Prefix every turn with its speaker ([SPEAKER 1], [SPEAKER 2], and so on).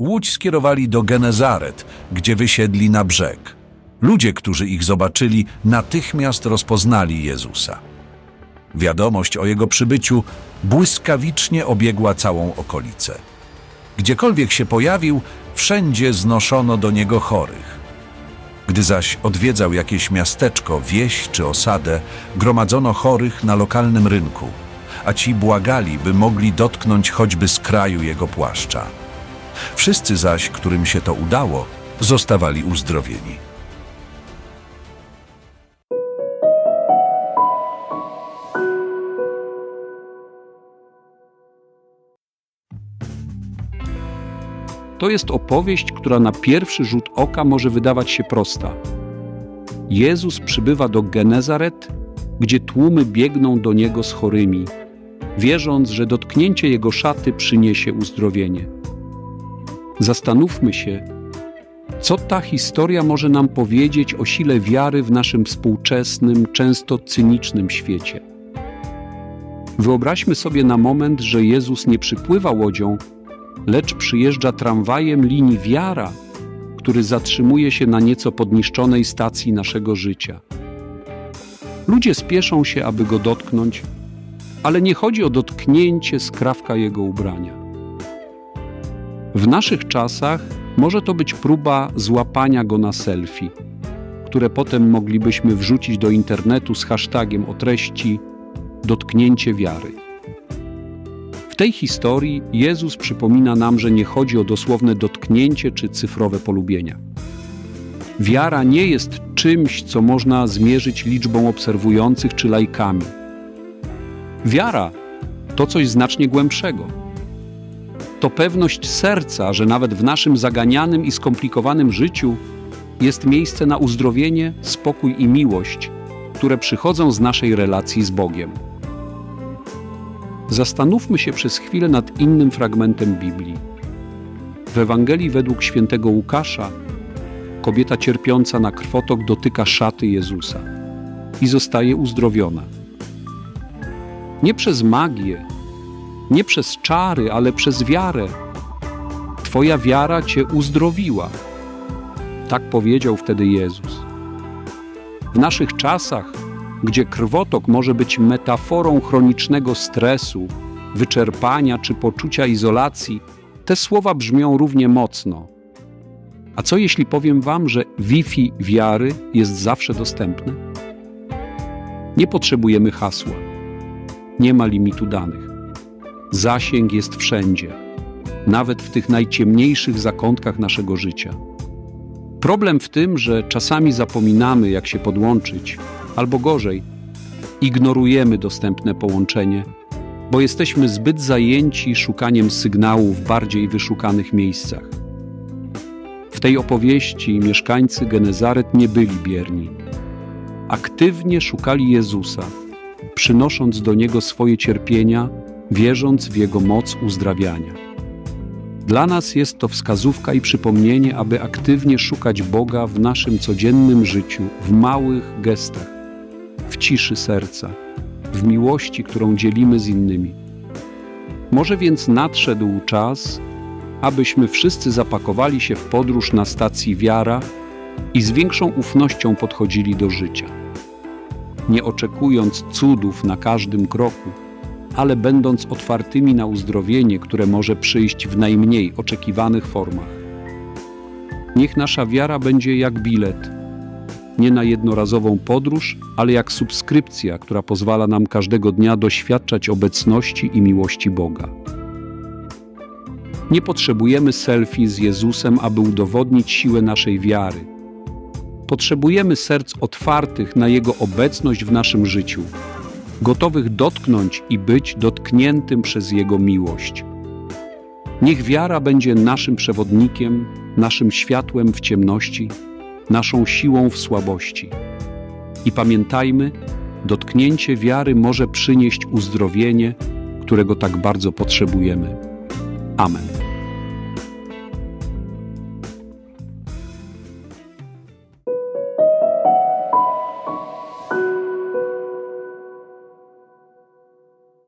[SPEAKER 1] łódź skierowali do Genezaret, gdzie wysiedli na brzeg. Ludzie, którzy ich zobaczyli, natychmiast rozpoznali Jezusa. Wiadomość o jego przybyciu błyskawicznie obiegła całą okolicę. Gdziekolwiek się pojawił, wszędzie znoszono do niego chorych. Gdy zaś odwiedzał jakieś miasteczko, wieś czy osadę, gromadzono chorych na lokalnym rynku, a ci błagali, by mogli dotknąć choćby z kraju jego płaszcza. Wszyscy zaś, którym się to udało, zostawali uzdrowieni.
[SPEAKER 2] To jest opowieść, która na pierwszy rzut oka może wydawać się prosta. Jezus przybywa do Genezaret, gdzie tłumy biegną do niego z chorymi, wierząc, że dotknięcie jego szaty przyniesie uzdrowienie. Zastanówmy się, co ta historia może nam powiedzieć o sile wiary w naszym współczesnym, często cynicznym świecie. Wyobraźmy sobie na moment, że Jezus nie przypływa łodzią, lecz przyjeżdża tramwajem linii Wiara, który zatrzymuje się na nieco podniszczonej stacji naszego życia. Ludzie spieszą się, aby go dotknąć, ale nie chodzi o dotknięcie skrawka jego ubrania. W naszych czasach może to być próba złapania go na selfie, które potem moglibyśmy wrzucić do internetu z hashtagiem o treści dotknięcie wiary tej historii Jezus przypomina nam, że nie chodzi o dosłowne dotknięcie czy cyfrowe polubienia. Wiara nie jest czymś, co można zmierzyć liczbą obserwujących czy lajkami. Wiara to coś znacznie głębszego. To pewność serca, że nawet w naszym zaganianym i skomplikowanym życiu jest miejsce na uzdrowienie, spokój i miłość, które przychodzą z naszej relacji z Bogiem. Zastanówmy się przez chwilę nad innym fragmentem Biblii. W Ewangelii według świętego Łukasza kobieta cierpiąca na krwotok dotyka szaty Jezusa i zostaje uzdrowiona. Nie przez magię, nie przez czary, ale przez wiarę. Twoja wiara cię uzdrowiła. Tak powiedział wtedy Jezus. W naszych czasach gdzie krwotok może być metaforą chronicznego stresu, wyczerpania czy poczucia izolacji, te słowa brzmią równie mocno. A co jeśli powiem Wam, że Wi-Fi wiary jest zawsze dostępne? Nie potrzebujemy hasła, nie ma limitu danych. Zasięg jest wszędzie, nawet w tych najciemniejszych zakątkach naszego życia. Problem w tym, że czasami zapominamy, jak się podłączyć, albo gorzej, ignorujemy dostępne połączenie, bo jesteśmy zbyt zajęci szukaniem sygnału w bardziej wyszukanych miejscach. W tej opowieści mieszkańcy Genezaret nie byli bierni. Aktywnie szukali Jezusa, przynosząc do Niego swoje cierpienia, wierząc w Jego moc uzdrawiania. Dla nas jest to wskazówka i przypomnienie, aby aktywnie szukać Boga w naszym codziennym życiu, w małych gestach w ciszy serca, w miłości, którą dzielimy z innymi. Może więc nadszedł czas, abyśmy wszyscy zapakowali się w podróż na stacji Wiara i z większą ufnością podchodzili do życia. Nie oczekując cudów na każdym kroku, ale będąc otwartymi na uzdrowienie, które może przyjść w najmniej oczekiwanych formach. Niech nasza wiara będzie jak bilet, nie na jednorazową podróż, ale jak subskrypcja, która pozwala nam każdego dnia doświadczać obecności i miłości Boga. Nie potrzebujemy selfie z Jezusem, aby udowodnić siłę naszej wiary. Potrzebujemy serc otwartych na Jego obecność w naszym życiu, gotowych dotknąć i być dotkniętym przez Jego miłość. Niech wiara będzie naszym przewodnikiem, naszym światłem w ciemności naszą siłą w słabości. I pamiętajmy, dotknięcie wiary może przynieść uzdrowienie, którego tak bardzo potrzebujemy. Amen.